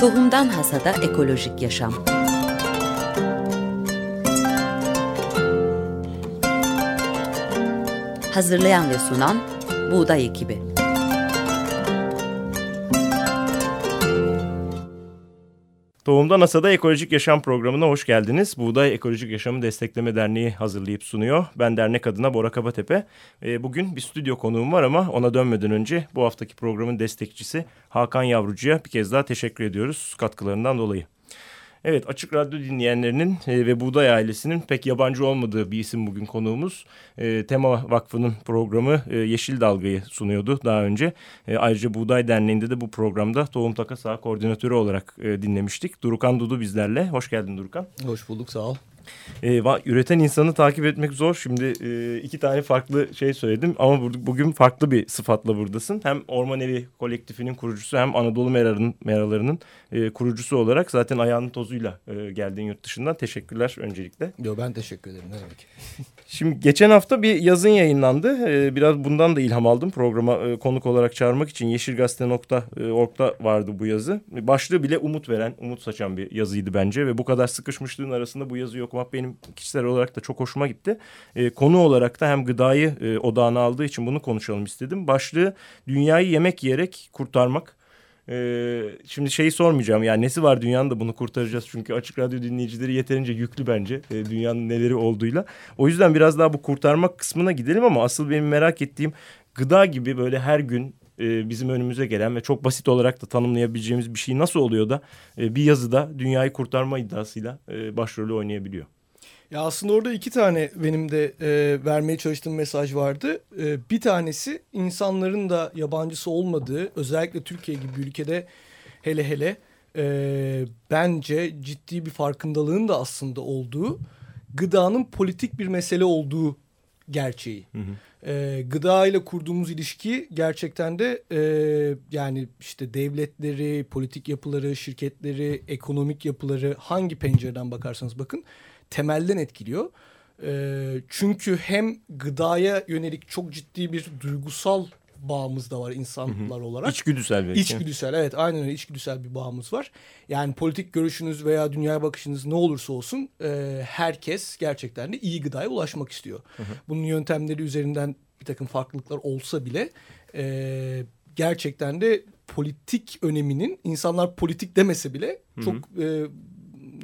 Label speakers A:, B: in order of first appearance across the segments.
A: Tohumdan Hasada Ekolojik Yaşam. Hazırlayan ve sunan Buğday Ekibi
B: Tohumda NASA'da Ekolojik Yaşam programına hoş geldiniz. Buğday Ekolojik Yaşamı Destekleme Derneği hazırlayıp sunuyor. Ben dernek adına Bora Kabatepe. E, bugün bir stüdyo konuğum var ama ona dönmeden önce bu haftaki programın destekçisi Hakan Yavrucu'ya bir kez daha teşekkür ediyoruz katkılarından dolayı. Evet Açık Radyo dinleyenlerinin e, ve Buğday ailesinin pek yabancı olmadığı bir isim bugün konuğumuz. E, Tema Vakfı'nın programı e, Yeşil Dalga'yı sunuyordu daha önce. Ayrıca Buğday Derneği'nde de bu programda Tohum Takas Ağ Koordinatörü olarak dinlemiştik. Durukan Dudu bizlerle. Hoş geldin Durukan.
C: Hoş bulduk sağ ol.
B: E, üreten insanı takip etmek zor. Şimdi e, iki tane farklı şey söyledim ama bugün farklı bir sıfatla buradasın. Hem Orman Evi kolektifinin kurucusu hem Anadolu Meralarının, Meralarının e, kurucusu olarak zaten ayağının tozuyla e, geldiğin yurt dışından. Teşekkürler öncelikle.
C: Yo, ben teşekkür ederim. Ne demek.
B: Şimdi geçen hafta bir yazın yayınlandı. Ee, biraz bundan da ilham aldım programa e, konuk olarak çağırmak için. Yeşilgazete.org'da vardı bu yazı. Başlığı bile umut veren, umut saçan bir yazıydı bence. Ve bu kadar sıkışmışlığın arasında bu yazıyı okumak benim kişisel olarak da çok hoşuma gitti. Ee, konu olarak da hem gıdayı e, odağına aldığı için bunu konuşalım istedim. Başlığı dünyayı yemek yiyerek kurtarmak. Ee, şimdi şeyi sormayacağım yani nesi var dünyanın da bunu kurtaracağız çünkü açık radyo dinleyicileri yeterince yüklü bence e, dünyanın neleri olduğuyla. O yüzden biraz daha bu kurtarmak kısmına gidelim ama asıl benim merak ettiğim gıda gibi böyle her gün e, bizim önümüze gelen ve çok basit olarak da tanımlayabileceğimiz bir şey nasıl oluyor da e, bir yazıda dünyayı kurtarma iddiasıyla e, başrolü oynayabiliyor.
C: Ya aslında orada iki tane benim de e, vermeye çalıştığım mesaj vardı. E, bir tanesi insanların da yabancısı olmadığı özellikle Türkiye gibi bir ülkede hele hele e, bence ciddi bir farkındalığın da aslında olduğu gıdanın politik bir mesele olduğu gerçeği. Hı hı. E, gıda ile kurduğumuz ilişki gerçekten de e, yani işte devletleri, politik yapıları, şirketleri, ekonomik yapıları hangi pencereden bakarsanız bakın temelden etkiliyor. E, çünkü hem gıdaya yönelik çok ciddi bir duygusal bağımız da var insanlar hı hı. olarak.
B: İçgüdüsel belki.
C: İçgüdüsel evet aynen öyle içgüdüsel bir bağımız var. Yani politik görüşünüz veya dünyaya bakışınız ne olursa olsun e, herkes gerçekten de iyi gıdaya ulaşmak istiyor. Hı hı. Bunun yöntemleri üzerinden bir takım farklılıklar olsa bile e, gerçekten de politik öneminin insanlar politik demese bile hı hı. çok e,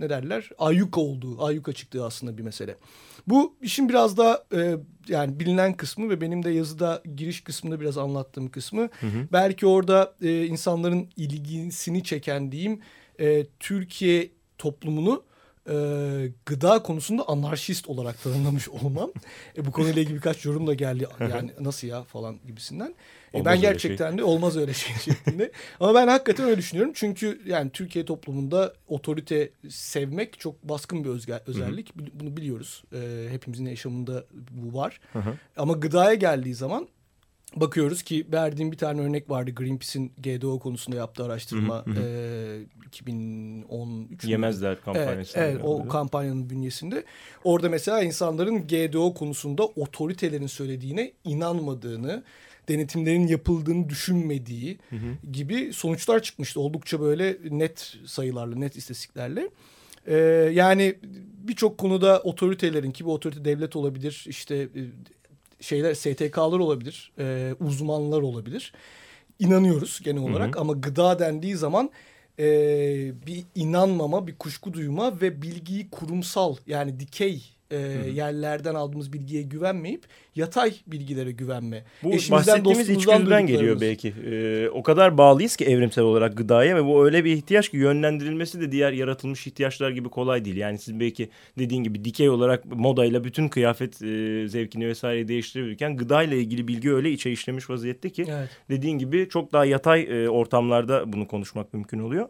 C: ne derler ayyuka olduğu, ayyuka çıktığı aslında bir mesele. Bu işin biraz daha e, yani bilinen kısmı ve benim de yazıda giriş kısmında biraz anlattığım kısmı. Hı hı. Belki orada e, insanların ilgisini çeken diyeyim e, Türkiye toplumunu e, gıda konusunda anarşist olarak tanımlamış olmam. E, bu konuyla ilgili birkaç yorum da geldi. Yani nasıl ya falan gibisinden. E, ben gerçekten şey. de olmaz öyle şey şeklinde. Ama ben hakikaten öyle düşünüyorum. Çünkü yani Türkiye toplumunda otorite sevmek çok baskın bir özge, özellik. Hı hı. Bunu biliyoruz. E, hepimizin yaşamında bu var. Hı hı. Ama gıdaya geldiği zaman bakıyoruz ki verdiğim bir tane örnek vardı Greenpeace'in GDO konusunda yaptığı araştırma hı hı. E, 2013
B: Yemezler kampanyası.
C: Evet, evet o kampanyanın bünyesinde. Orada mesela insanların GDO konusunda otoritelerin söylediğine inanmadığını, denetimlerin yapıldığını düşünmediği hı hı. gibi sonuçlar çıkmıştı. Oldukça böyle net sayılarla, net istatistiklerle. Ee, yani birçok konuda otoritelerin ki bu otorite devlet olabilir, işte şeyler STK'lar olabilir, e, uzmanlar olabilir. İnanıyoruz genel olarak hı hı. ama gıda dendiği zaman e, bir inanmama, bir kuşku duyma ve bilgiyi kurumsal yani dikey e, yerlerden aldığımız bilgiye güvenmeyip yatay bilgilere güvenme.
B: Bu Eşimizden, bahsettiğimiz içgüdüden geliyor belki. Ee, o kadar bağlıyız ki evrimsel olarak gıdaya ve bu öyle bir ihtiyaç ki yönlendirilmesi de diğer yaratılmış ihtiyaçlar gibi kolay değil. Yani siz belki dediğin gibi dikey olarak modayla bütün kıyafet e, zevkini vesaire değiştirebilirken gıdayla ilgili bilgi öyle içe işlemiş vaziyette ki evet. dediğin gibi çok daha yatay e, ortamlarda bunu konuşmak mümkün oluyor.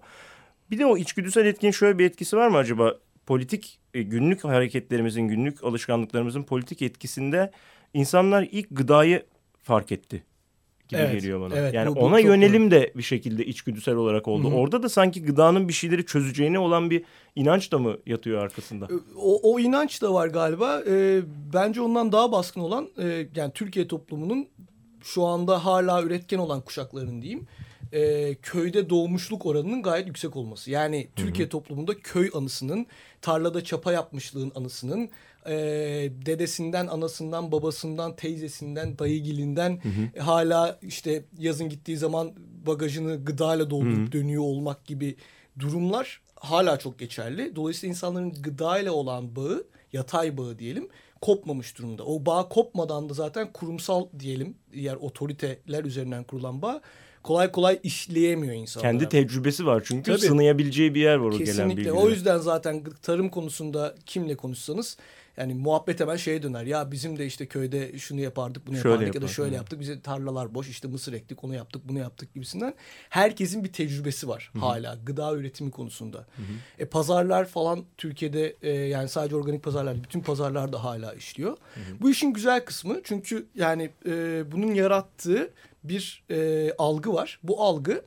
B: Bir de o içgüdüsel etkin şöyle bir etkisi var mı acaba? Politik e, günlük hareketlerimizin, günlük alışkanlıklarımızın politik etkisinde insanlar ilk gıdayı fark etti gibi evet, geliyor bana. Evet, yani bu, bu ona yönelim doğru. de bir şekilde içgüdüsel olarak oldu. Hı -hı. Orada da sanki gıdanın bir şeyleri çözeceğine olan bir inanç da mı yatıyor arkasında?
C: O, o inanç da var galiba. E, bence ondan daha baskın olan e, yani Türkiye toplumunun şu anda hala üretken olan kuşakların diyeyim e, köyde doğmuşluk oranının gayet yüksek olması. Yani Türkiye toplumunda köy anısının, tarlada çapa yapmışlığın anısının, e, dedesinden, anasından, babasından, teyzesinden, dayıgilinden e, hala işte yazın gittiği zaman bagajını gıdayla doldurup dönüyor olmak gibi durumlar hala çok geçerli. Dolayısıyla insanların gıdayla olan bağı, yatay bağı diyelim, kopmamış durumda. O bağ kopmadan da zaten kurumsal diyelim, diğer otoriteler üzerinden kurulan bağ kolay kolay işleyemiyor insanlar.
B: Kendi tecrübesi var çünkü
C: Tabii.
B: sınayabileceği bir yer var o gelen
C: Kesinlikle.
B: bilgiler.
C: O yüzden zaten tarım konusunda kimle konuşsanız yani muhabbet hemen şeye döner. Ya bizim de işte köyde şunu yapardık, bunu
B: Şöyle
C: yapardık ya da şöyle yaptık. Bize tarlalar boş, işte mısır ektik, onu yaptık, bunu yaptık gibisinden. Herkesin bir tecrübesi var hala gıda üretimi konusunda. E, pazarlar falan Türkiye'de e, yani sadece organik pazarlar, değil, bütün pazarlar da hala işliyor. Bu işin güzel kısmı çünkü yani e, bunun yarattığı bir e, algı var. Bu algı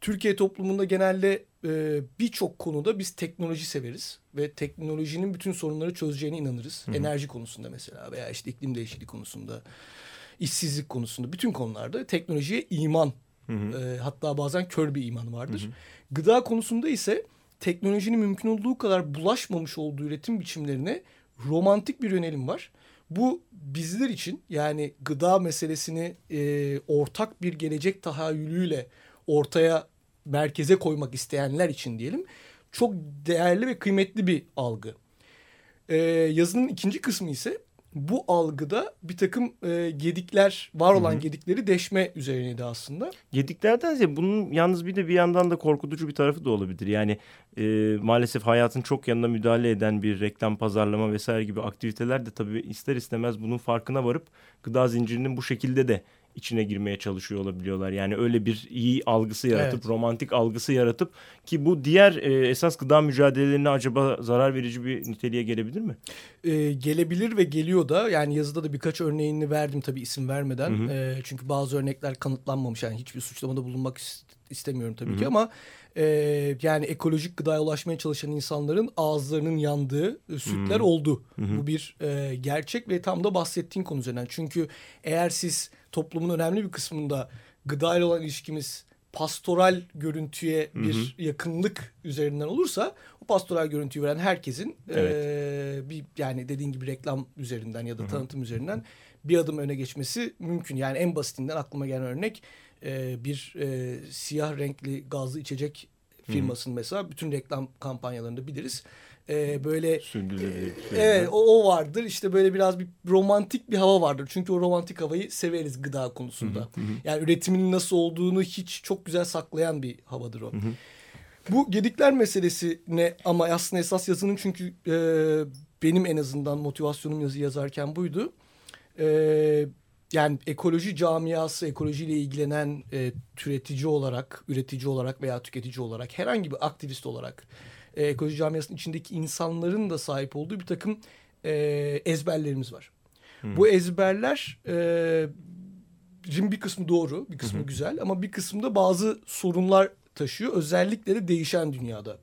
C: Türkiye toplumunda genelde e, birçok konuda biz teknoloji severiz ve teknolojinin bütün sorunları çözeceğine inanırız. Enerji konusunda mesela veya işte iklim değişikliği konusunda, işsizlik konusunda bütün konularda teknolojiye iman e, hatta bazen kör bir iman vardır. Gıda konusunda ise teknolojinin mümkün olduğu kadar bulaşmamış olduğu üretim biçimlerine romantik bir yönelim var. Bu bizler için yani gıda meselesini e, ortak bir gelecek tahayyülüyle ortaya merkeze koymak isteyenler için diyelim çok değerli ve kıymetli bir algı. Ee, yazının ikinci kısmı ise bu algıda bir takım e, gedikler, var olan gedikleri deşme üzerineydi aslında.
B: Yediklerden ziyade bunun yalnız bir de bir yandan da korkutucu bir tarafı da olabilir. Yani e, maalesef hayatın çok yanına müdahale eden bir reklam, pazarlama vesaire gibi aktiviteler de tabii ister istemez bunun farkına varıp gıda zincirinin bu şekilde de içine girmeye çalışıyor olabiliyorlar. Yani öyle bir iyi algısı yaratıp,
C: Evet.
B: romantik algısı yaratıp ki bu diğer e, esas gıda mücadelelerine acaba zarar verici bir niteliğe gelebilir mi?
C: Ee, gelebilir ve geliyor da yani yazıda da birkaç örneğini verdim tabii isim vermeden.
B: Hı hı.
C: Ee, çünkü bazı örnekler kanıtlanmamış yani hiçbir suçlamada bulunmak is- istemiyorum tabii ki ama e, yani ekolojik gıdaya ulaşmaya çalışan insanların ağızlarının yandığı e, sütler oldu. Bu bir e, gerçek ve tam da bahsettiğin konu üzerinden. Çünkü eğer siz toplumun önemli bir kısmında gıdayla olan ilişkimiz pastoral görüntüye bir yakınlık üzerinden olursa o pastoral görüntüyü veren herkesin
B: Evet.
C: e, bir yani dediğin gibi reklam üzerinden ya da tanıtım üzerinden bir adım öne geçmesi mümkün. Yani en basitinden aklıma gelen örnek e, bir e, siyah renkli gazlı içecek firmasının mesela bütün reklam kampanyalarında biliriz. E, böyle
B: Sürdürülebilir.
C: Evet o, o vardır işte böyle biraz bir romantik bir hava vardır. Çünkü o romantik havayı severiz gıda konusunda. Yani üretiminin nasıl olduğunu hiç çok güzel saklayan bir havadır o. Bu gedikler meselesi ne ama aslında esas yazının çünkü e, benim en azından motivasyonum yazı yazarken buydu. E, yani ekoloji camiası, ekolojiyle ilgilenen e, türetici olarak, üretici olarak veya tüketici olarak herhangi bir aktivist olarak e, ekoloji camiasının içindeki insanların da sahip olduğu bir takım e, ezberlerimiz var. Bu ezberler e, bir kısmı doğru, bir kısmı güzel ama bir kısmında bazı sorunlar taşıyor. Özellikle de değişen dünyada.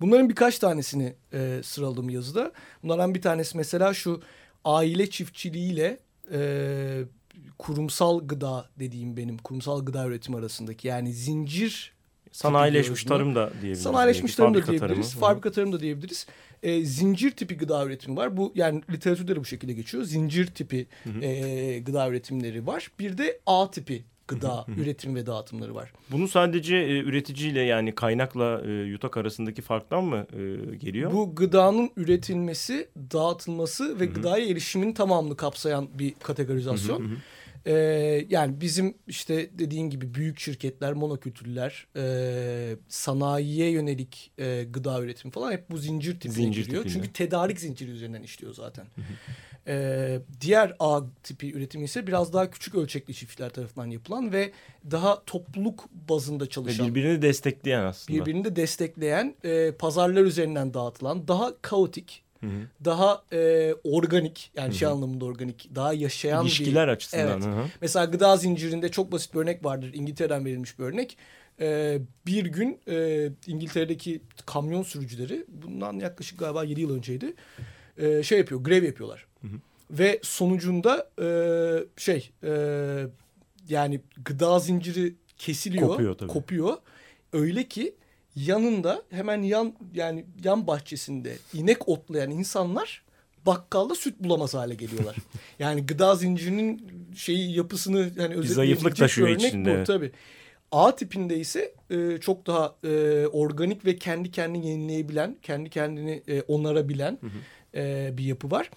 C: Bunların birkaç tanesini e, sıraladım yazıda. Bunlardan bir tanesi mesela şu aile çiftçiliğiyle e, kurumsal gıda dediğim benim kurumsal gıda üretimi arasındaki yani zincir
B: Sanayileşmiş tarım da diyebiliriz.
C: Sanayileşmiş tarım da diyebiliriz.
B: tarımı.
C: Fabrika tarım da diyebiliriz. E, zincir tipi gıda üretimi var. Bu yani literatürde de bu şekilde geçiyor. Zincir tipi e, gıda üretimleri var. Bir de A tipi gıda üretim ve dağıtımları var.
B: Bunu sadece e, üreticiyle yani kaynakla e, yutak arasındaki farktan mı e, geliyor?
C: Bu gıdanın üretilmesi, dağıtılması ve gıdaya erişimin tamamını kapsayan bir kategorizasyon. Ee, yani bizim işte dediğin gibi büyük şirketler, monokültürler, e, sanayiye yönelik e, gıda üretimi falan hep bu zincir tipine
B: Zincir
C: giriyor.
B: tipinde.
C: Çünkü tedarik zinciri üzerinden işliyor zaten. Ee, diğer A tipi üretimi ise biraz daha küçük ölçekli çiftçiler tarafından yapılan ve daha topluluk bazında
B: Ve
C: çalışan
B: birbirini destekleyen aslında.
C: birbirini de destekleyen e, pazarlar üzerinden dağıtılan daha kaotik daha e, organik yani şey anlamında organik daha yaşayan
B: İlişkiler
C: bir
B: açısından.
C: Evet.
B: hı hı.
C: Mesela gıda zincirinde çok basit bir örnek vardır. İngiltere'den verilmiş bir örnek. E, bir gün e, İngiltere'deki kamyon sürücüleri bundan yaklaşık galiba 7 yıl önceydi. E, şey yapıyor grev yapıyorlar. Ve sonucunda e, şey e, yani gıda zinciri kesiliyor,
B: Kopuyor tabii.
C: kopuyor. Öyle ki yanında hemen yan yani yan bahçesinde inek otlayan insanlar bakkalda süt bulamaz hale geliyorlar. yani gıda zincirinin şeyi yapısını hani özetleyebilecek
B: zayıflık taşıyor
C: örnek
B: içinde,
C: bu tabii. A tipinde ise e, çok daha e, organik ve kendi kendini yenileyebilen, kendi kendini e, onarabilen e, bir yapı var.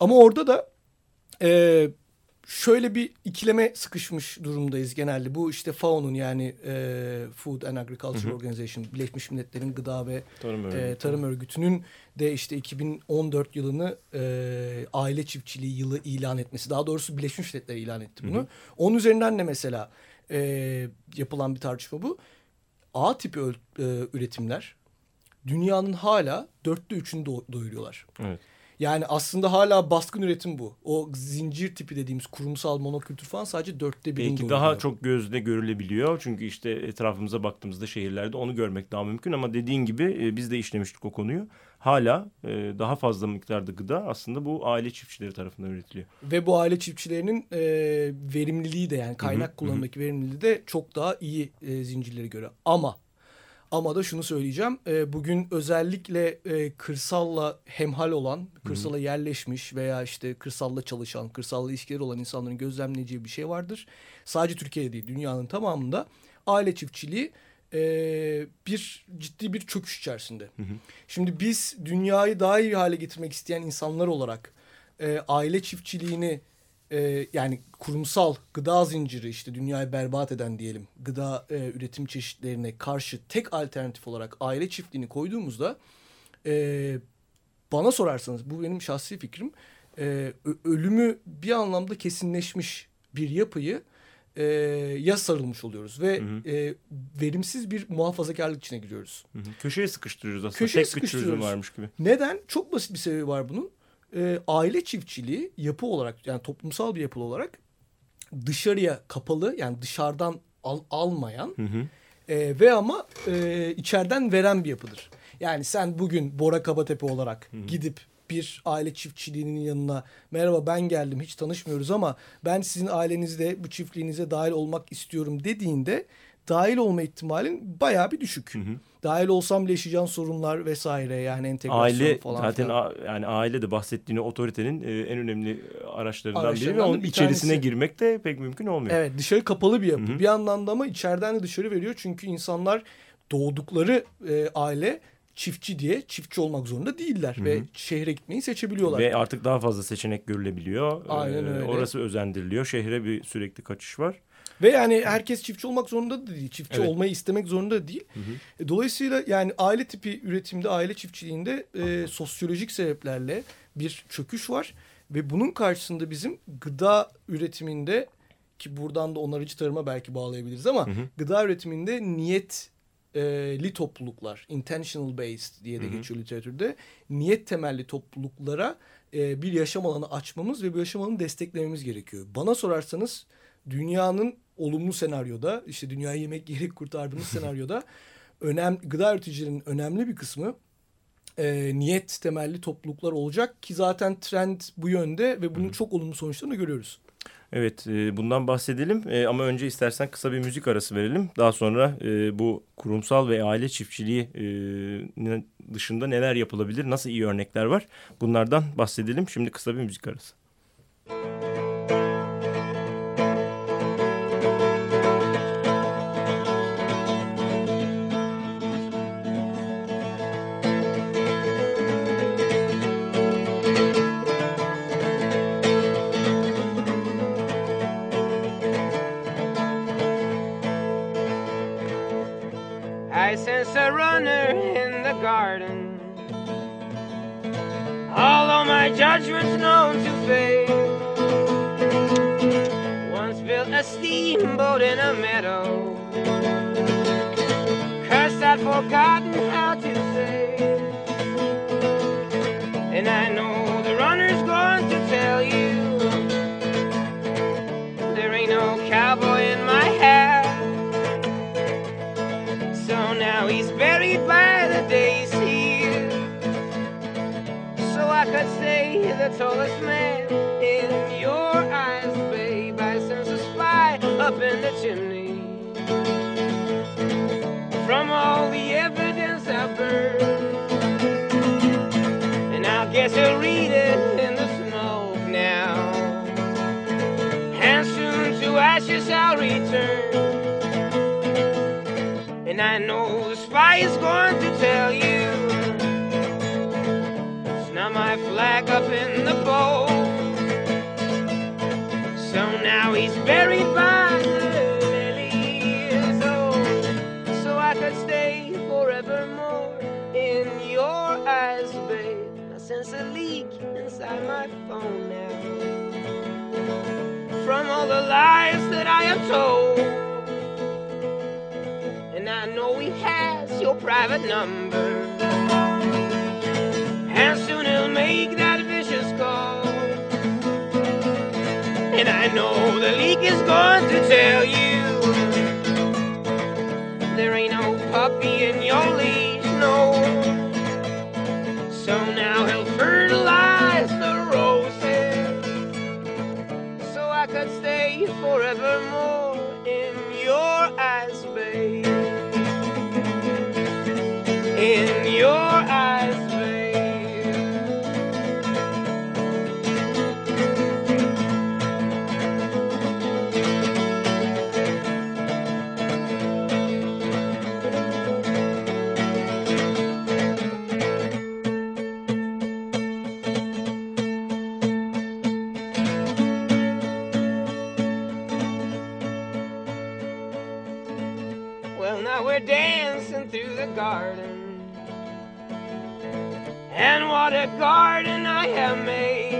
C: Ama orada da e, şöyle bir ikileme sıkışmış durumdayız genelde. Bu işte FAO'nun yani e, Food and Agriculture Organization, Birleşmiş Milletler'in gıda ve
B: Tarım
C: e. Tarım Örgütü'nün de işte 2014 yılını e, aile çiftçiliği yılı ilan etmesi. Daha doğrusu Birleşmiş Milletler ilan etti bunu. Onun üzerinden de mesela e, yapılan bir tartışma bu. A tipi öl- e, üretimler dünyanın hala dörtte üçünü do- doyuruyorlar.
B: Evet.
C: Yani aslında hala baskın üretim bu. O zincir tipi dediğimiz kurumsal monokültür falan sadece dörtte birini
B: Belki daha çok gözle görülebiliyor. Çünkü işte etrafımıza baktığımızda şehirlerde onu görmek daha mümkün. Ama dediğin gibi e, biz de işlemiştik o konuyu. Hala e, daha fazla miktarda gıda aslında bu aile çiftçileri tarafından üretiliyor.
C: Ve bu aile çiftçilerinin e, verimliliği de yani kaynak kullanımındaki verimliliği de çok daha iyi zincirlere göre. Ama ama da şunu söyleyeceğim. E, bugün özellikle e, kırsalla hemhal olan, kırsala yerleşmiş veya işte kırsalla çalışan, kırsalla ilişkileri olan insanların gözlemleyeceği bir şey vardır. Sadece Türkiye'de değil, dünyanın tamamında aile çiftçiliği e, bir ciddi bir çöküş içerisinde. Şimdi biz dünyayı daha iyi hale getirmek isteyen insanlar olarak e, aile çiftçiliğini e, yani kurumsal gıda zinciri işte dünyayı berbat eden diyelim gıda e, üretim çeşitlerine karşı tek alternatif olarak aile çiftliğini koyduğumuzda e, bana sorarsanız bu benim şahsi fikrim e, ölümü bir anlamda kesinleşmiş bir yapıyı e, ya sarılmış oluyoruz ve e, verimsiz bir muhafazakarlık içine giriyoruz.
B: Hı hı. Köşeye sıkıştırıyoruz aslında.
C: Köşeye
B: Tek bir çözüm
C: sıkıştırıyoruz.
B: varmış gibi.
C: Neden? Çok basit bir sebebi var bunun. Ee, aile çiftçiliği yapı olarak yani toplumsal bir yapı olarak dışarıya kapalı yani dışarıdan al- almayan
B: Hı hı.
C: e, ve ama e, içeriden veren bir yapıdır. Yani sen bugün Bora Kabatepe olarak gidip bir aile çiftçiliğinin yanına merhaba ben geldim hiç tanışmıyoruz ama ben sizin ailenizde bu çiftliğinize dahil olmak istiyorum dediğinde dahil olma ihtimalin bayağı bir düşük. Dahil olsam bile yaşayacağın sorunlar vesaire yani entegrasyon
B: Aile
C: falan
B: zaten a- yani aile de bahsettiğini otoritenin e, en önemli araçlarından biri ve onun
C: bir
B: içerisine
C: tanesi.
B: girmek de pek mümkün olmuyor.
C: Evet dışarı kapalı bir yapı.
B: Hı hı.
C: Bir yandan da ama içeriden de dışarı veriyor. Çünkü insanlar doğdukları e, aile çiftçi diye çiftçi olmak zorunda değiller. Ve şehre gitmeyi seçebiliyorlar.
B: Ve artık daha fazla seçenek görülebiliyor.
C: Aynen
B: Ee,
C: öyle.
B: Orası özendiriliyor. Şehre bir sürekli kaçış var.
C: Ve yani herkes çiftçi olmak zorunda da değil. Çiftçi
B: Evet.
C: olmayı istemek zorunda da değil. E, Dolayısıyla yani aile tipi üretimde, aile çiftçiliğinde e, sosyolojik sebeplerle bir çöküş var. Ve bunun karşısında bizim gıda üretiminde ki buradan da onarıcı tarıma belki bağlayabiliriz ama gıda üretiminde niyetli topluluklar, intentional based diye de geçiyor literatürde. Niyet temelli topluluklara e, bir yaşam alanı açmamız ve bu yaşam alanını desteklememiz gerekiyor. Bana sorarsanız dünyanın olumlu senaryoda işte dünyayı yemek yiyerek kurtardığımız senaryoda önem gıda üreticilerinin önemli bir kısmı e, niyet temelli topluluklar olacak ki zaten trend bu yönde ve bunun çok olumlu sonuçlarını görüyoruz.
B: Evet e, bundan bahsedelim E, ama önce istersen kısa bir müzik arası verelim. Daha sonra e, bu kurumsal ve aile çiftçiliği e, dışında neler yapılabilir, nasıl iyi örnekler var bunlardan bahsedelim. Şimdi kısa bir müzik arası.
D: I Judgment's known to fail, once built a steamboat in a meadow. Cursed, I'd forgotten how to sail. And I know the tallest man in your eyes, babe. I sense a spy up in the chimney. From all the evidence I've and I guess you'll read it in the smoke now. And soon to ashes I'll return. And I know the spy is going to tell you. It's not my flag up in a leak inside my phone now. From all the lies that I have told. And I know he has your private number. And soon he'll make that vicious call. And I know the leak is going to tell you there ain't no puppy in your leash, what a garden I have made.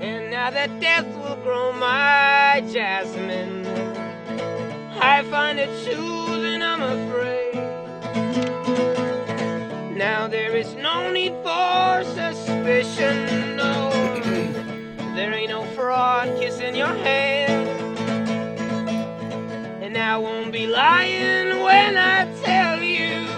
D: And now that death will grow my jasmine, I find it soothing, I'm afraid. Now there is no need for suspicion, no. There ain't no fraud kissing your hand. And I won't be lying when I tell you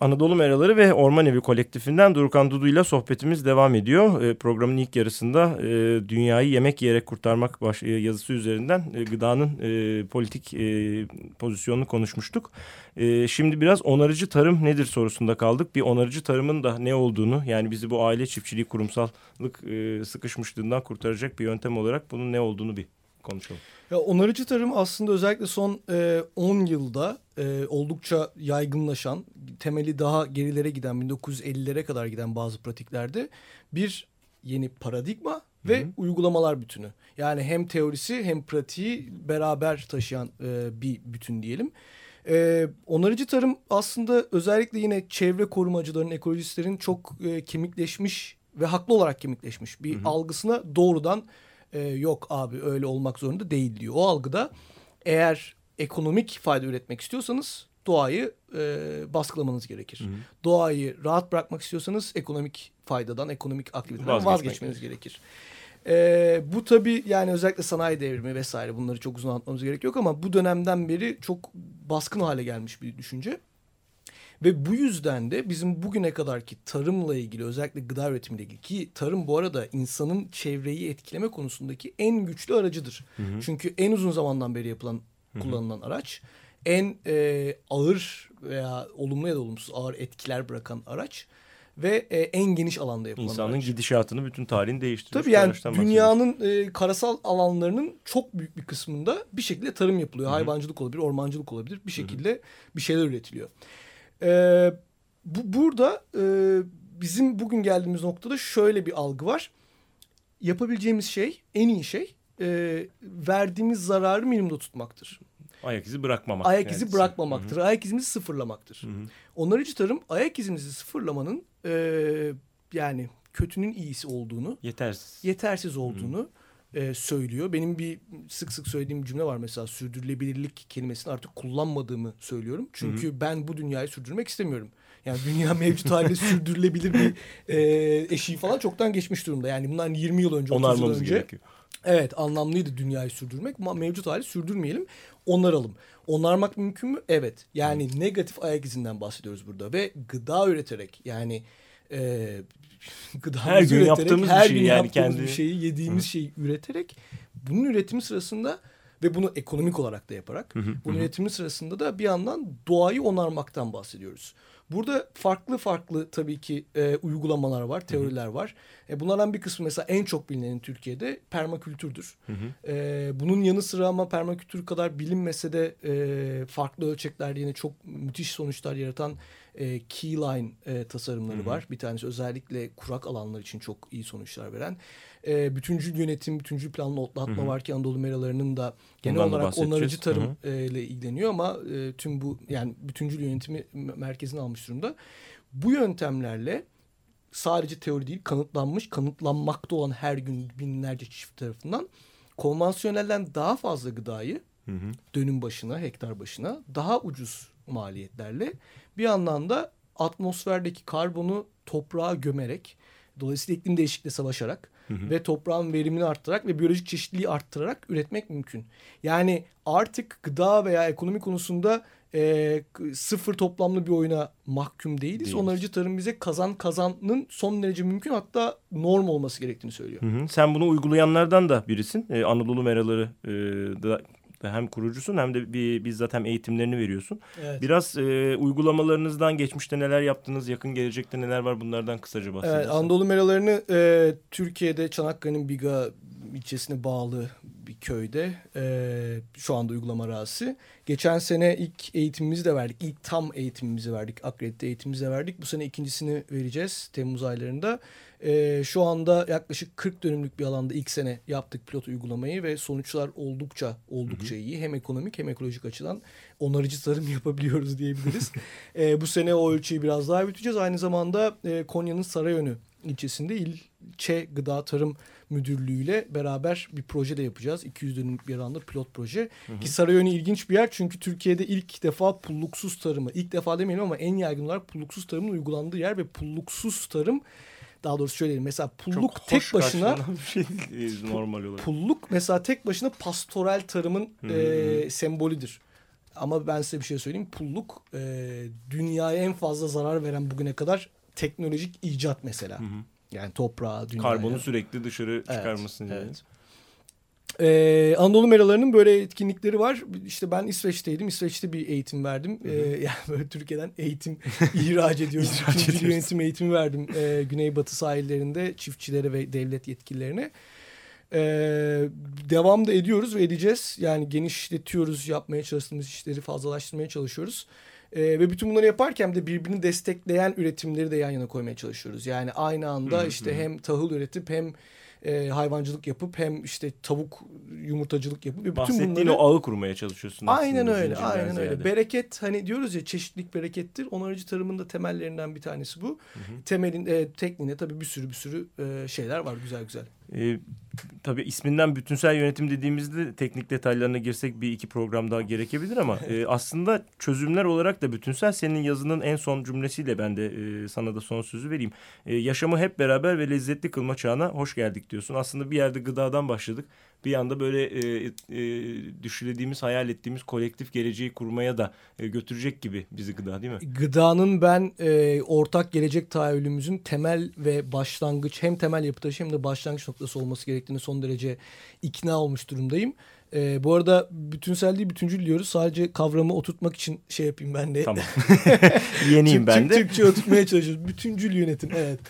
B: Anadolu Meraları ve Orman Evi kolektifinden Durukan Dudu ile sohbetimiz devam ediyor. E, programın ilk yarısında e, dünyayı yemek yiyerek kurtarmak baş, e, yazısı üzerinden e, gıdanın e, politik e, pozisyonunu konuşmuştuk. E, şimdi biraz onarıcı tarım nedir sorusunda kaldık. Bir onarıcı tarımın da ne olduğunu yani bizi bu aile çiftçiliği kurumsallık e, sıkışmışlığından kurtaracak bir yöntem olarak bunun ne olduğunu bir konuşalım.
C: Ya onarıcı tarım aslında özellikle son e, 10 yılda e, oldukça yaygınlaşan, temeli daha gerilere giden 1950'lere kadar giden bazı pratiklerde bir yeni paradigma ve uygulamalar bütünü. Yani hem teorisi hem pratiği beraber taşıyan e, bir bütün diyelim. E, onarıcı tarım aslında özellikle yine çevre korumacıların, ekolojistlerin çok e, kemikleşmiş ve haklı olarak kemikleşmiş bir algısına doğrudan e, yok abi öyle olmak zorunda değil diyor. O algıda eğer ekonomik fayda üretmek istiyorsanız doğayı e, baskılamanız gerekir. Doğayı rahat bırakmak istiyorsanız ekonomik faydadan, ekonomik aktiviteden
B: Vazgeçmek
C: vazgeçmeniz gerekir. E, bu tabii yani özellikle sanayi devrimi vesaire bunları çok uzun anlatmamız gerek yok ama bu dönemden beri çok baskın hale gelmiş bir düşünce. Ve bu yüzden de bizim bugüne kadarki tarımla ilgili özellikle gıda üretimiyle ilgili ki tarım bu arada insanın çevreyi etkileme konusundaki en güçlü aracıdır. Çünkü en uzun zamandan beri yapılan kullanılan araç en e, ağır veya olumlu ya da olumsuz ağır etkiler bırakan araç ve e, en geniş alanda yapılan
B: İnsanın
C: araç.
B: gidişatını bütün tarihini değiştirmiş.
C: Tabii yani dünyanın e, karasal alanlarının çok büyük bir kısmında bir şekilde tarım yapılıyor. Hayvancılık olabilir, ormancılık olabilir. Bir şekilde bir şeyler üretiliyor. E, bu burada e, bizim bugün geldiğimiz noktada şöyle bir algı var. Yapabileceğimiz şey, en iyi şey e, verdiğimiz zararı minimumda tutmaktır.
B: Ayak izi bırakmamak.
C: Ayak
B: yani.
C: izi bırakmamaktır. Ayak izimizi sıfırlamaktır. Onarıcı tarım ayak izimizi sıfırlamanın e, yani kötünün iyisi olduğunu
B: Yetersiz.
C: yetersiz olduğunu e, söylüyor. Benim bir sık sık söylediğim bir cümle var mesela sürdürülebilirlik kelimesini artık kullanmadığımı söylüyorum. Çünkü ben bu dünyayı sürdürmek istemiyorum. Yani dünya mevcut halde sürdürülebilir bir e, eşiği falan çoktan geçmiş durumda. Yani bundan 20 yıl önce, 30 yıl önce
B: gerekiyor.
C: Evet anlamlıydı dünyayı sürdürmek mevcut hali sürdürmeyelim. Onaralım. Onarmak mümkün mü? Evet. Yani negatif ayak izinden bahsediyoruz burada ve gıda üreterek yani e, gıdamızı
B: Her gün
C: üreterek,
B: yaptığımız
C: her
B: şey
C: gün
B: yani
C: yaptığımız
B: kendi-
C: bir şeyi yediğimiz şeyi üreterek bunun üretimi sırasında ve bunu ekonomik olarak da yaparak. Bunun üretimi sırasında da bir yandan doğayı onarmaktan bahsediyoruz. Burada farklı farklı tabii ki e, uygulamalar var, teoriler var. E, bunlardan bir kısmı mesela en çok bilinen Türkiye'de permakültürdür. E, bunun yanı sıra ama permakültür kadar bilinmese de e, farklı ölçeklerde yine çok müthiş sonuçlar yaratan e, keyline e, tasarımları var. Bir tanesi özellikle kurak alanlar için çok iyi sonuçlar veren. E, bütüncül yönetim, bütüncül planlı otlatma var ki Anadolu meralarının da genel
B: Bundan da
C: olarak onarıcı tarım
B: Hı
C: e, ile ilgileniyor ama e, tüm bu yani bütüncül yönetimi merkezine almış durumda. Bu yöntemlerle sadece teori değil kanıtlanmış, kanıtlanmakta olan her gün binlerce çift tarafından konvansiyonelden daha fazla gıdayı dönüm başına, hektar başına daha ucuz maliyetlerle bir yandan da atmosferdeki karbonu toprağa gömerek dolayısıyla iklim değişikliğiyle savaşarak ve toprağın verimini arttırarak ve biyolojik çeşitliliği arttırarak üretmek mümkün. Yani artık gıda veya ekonomi konusunda e, sıfır toplamlı bir oyuna mahkum değiliz.
B: Değiliz.
C: Onarıcı tarım bize kazan kazanın son derece mümkün hatta norm olması gerektiğini söylüyor.
B: Hı hı. Sen bunu uygulayanlardan da birisin. Ee, Anadolu Meraları e, da hem kurucusun hem de bir, bizzat hem eğitimlerini veriyorsun.
C: Evet.
B: Biraz e, uygulamalarınızdan geçmişte neler yaptınız, yakın gelecekte neler var bunlardan kısaca bahsedersen.
C: Evet, Anadolu meralarını e, Türkiye'de Çanakkale'nin Biga ilçesine bağlı bir köyde e, şu anda uygulama arazisi. Geçen sene ilk eğitimimizi de verdik. İlk tam eğitimimizi verdik. Akredite eğitimimizi de verdik. Bu sene ikincisini vereceğiz Temmuz aylarında. E, şu anda yaklaşık 40 dönümlük bir alanda ilk sene yaptık pilot uygulamayı ve sonuçlar oldukça oldukça iyi. Hem ekonomik hem ekolojik açıdan onarıcı tarım yapabiliyoruz diyebiliriz. e, bu sene o ölçüyü biraz daha büyüteceğiz. Aynı zamanda e, Konya'nın Sarayönü ilçesinde ilçe gıda tarım müdürlüğüyle beraber bir proje de yapacağız. 200 dönümlük bir alanda pilot proje. Ki Sarayönü ilginç bir yer çünkü Türkiye'de ilk defa pulluksuz tarımı, ilk defa demeyelim ama en yaygın olarak pulluksuz tarımın uygulandığı yer ve pulluksuz tarım daha doğrusu şöyle diyeyim. Mesela pulluk
B: Çok
C: tek başına
B: şey değil normal olarak.
C: pulluk mesela tek başına pastoral tarımın e, sembolüdür. Ama ben size bir şey söyleyeyim. Pulluk e, dünyaya en fazla zarar veren bugüne kadar teknolojik icat mesela. Yani toprağa, dünyaya.
B: Karbonu sürekli dışarı çıkarmasın diye.
C: evet. Ee, Anadolu meralarının böyle etkinlikleri var. İşte ben İsveç'teydim. İsveç'te bir eğitim verdim. Ee, yani böyle Türkiye'den eğitim ihraç ediyoruz.
B: İhraç
C: İkinci
B: ediyoruz.
C: yönetim eğitimi verdim. Ee, Güneybatı sahillerinde çiftçilere ve devlet yetkililerine. Ee, devam da ediyoruz ve edeceğiz. Yani genişletiyoruz yapmaya çalıştığımız işleri fazlalaştırmaya çalışıyoruz. Ee, ve bütün bunları yaparken de birbirini destekleyen üretimleri de yan yana koymaya çalışıyoruz. Yani aynı anda işte hem tahıl üretip hem e, hayvancılık yapıp hem işte tavuk yumurtacılık yapıp bütün
B: Bahsettiğin
C: bunları
B: o ağı kurmaya çalışıyorsun.
C: Aynen öyle, aynen öyle.
B: ziyade.
C: Bereket hani diyoruz ya çeşitlilik berekettir. Onarıcı tarımın da temellerinden bir tanesi bu. Temelin e, tekniğinde tabii bir sürü bir sürü e, şeyler var güzel güzel.
B: Ee, tabii isminden bütünsel yönetim dediğimizde teknik detaylarına girsek bir iki program daha gerekebilir ama e, aslında çözümler olarak da bütünsel. Senin yazının en son cümlesiyle ben de e, sana da son sözü vereyim. E, yaşamı hep beraber ve lezzetli kılma çağına hoş geldik diyorsun. Aslında bir yerde gıdadan başladık. Bir anda böyle e, e, düşlediğimiz, hayal ettiğimiz kolektif geleceği kurmaya da e, götürecek gibi bizi gıda değil mi?
C: Gıdanın ben e, ortak gelecek tahayyülümüzün temel ve başlangıç hem temel yapı taşı hem de başlangıç noktası olması gerektiğini son derece ikna olmuş durumdayım. E, bu arada bütünsel değil bütüncül diyoruz. Sadece kavramı oturtmak için şey yapayım ben de.
B: Tamam. Yeniyim
C: Türk-
B: ben de.
C: Türkçe oturtmaya çalışıyoruz. Bütüncül yönetim evet.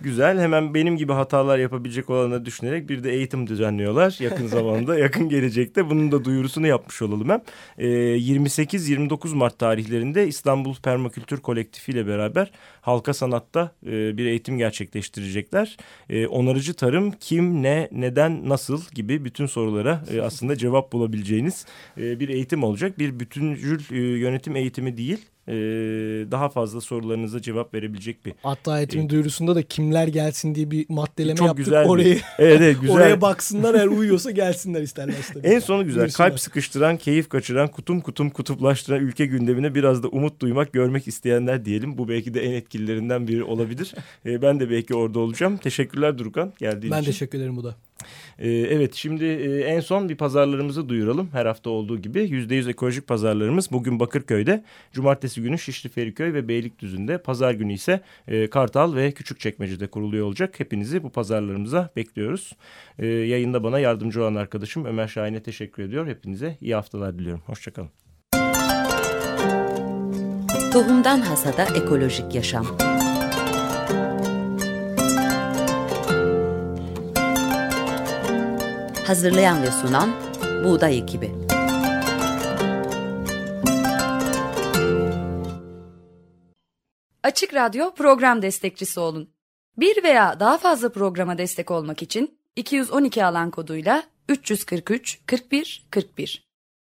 B: Güzel. Hemen benim gibi hatalar yapabilecek olanları düşünerek bir de eğitim düzenliyorlar yakın zamanda, yakın gelecekte. Bunun da duyurusunu yapmış olalım hem. Ee, 28-29 Mart tarihlerinde İstanbul Permakültür Kolektifi ile beraber halka sanatta e, bir eğitim gerçekleştirecekler. E, onarıcı tarım kim, ne, neden, nasıl gibi bütün sorulara e, aslında cevap bulabileceğiniz e, bir eğitim olacak. Bir bütüncül e, yönetim eğitimi değil. E, daha fazla sorularınıza cevap verebilecek bir
C: Hatta eğitimin duyurusunda da kimler gelsin diye bir maddeleme
B: Çok
C: yaptık.
B: güzel bir-
C: Orayı
B: Evet, evet güzel.
C: oraya baksınlar eğer uyuyorsa gelsinler isterlerse tabii.
B: En sonu güzel.
C: Buyursunlar.
B: Kalp sıkıştıran, keyif kaçıran, kutum kutum kutuplaştıran ülke gündemine biraz da umut duymak, görmek isteyenler diyelim. Bu belki de en etkililerinden biri olabilir. Ee, ben de belki orada olacağım. Teşekkürler Durkan geldiğin
C: Ben
B: için.
C: teşekkür ederim bu da.
B: Ee, evet şimdi e, en son bir pazarlarımızı duyuralım. Her hafta olduğu gibi %100 ekolojik pazarlarımız bugün Bakırköy'de, cumartesi günü Şişli Feriköy ve Beylikdüzü'nde, pazar günü ise e, Kartal ve Küçükçekmece'de kuruluyor olacak. Hepinizi bu pazarlarımıza bekliyoruz. Ee, yayında bana yardımcı olan arkadaşım Ömer Şahin'e teşekkür ediyor. Hepinize iyi haftalar diliyorum. Hoşçakalın.
A: Tohumdan Hasada Ekolojik Yaşam Hazırlayan ve sunan Buğday Ekibi
E: Açık Radyo program destekçisi olun. Bir veya daha fazla programa destek olmak için 212 alan koduyla 343 41 41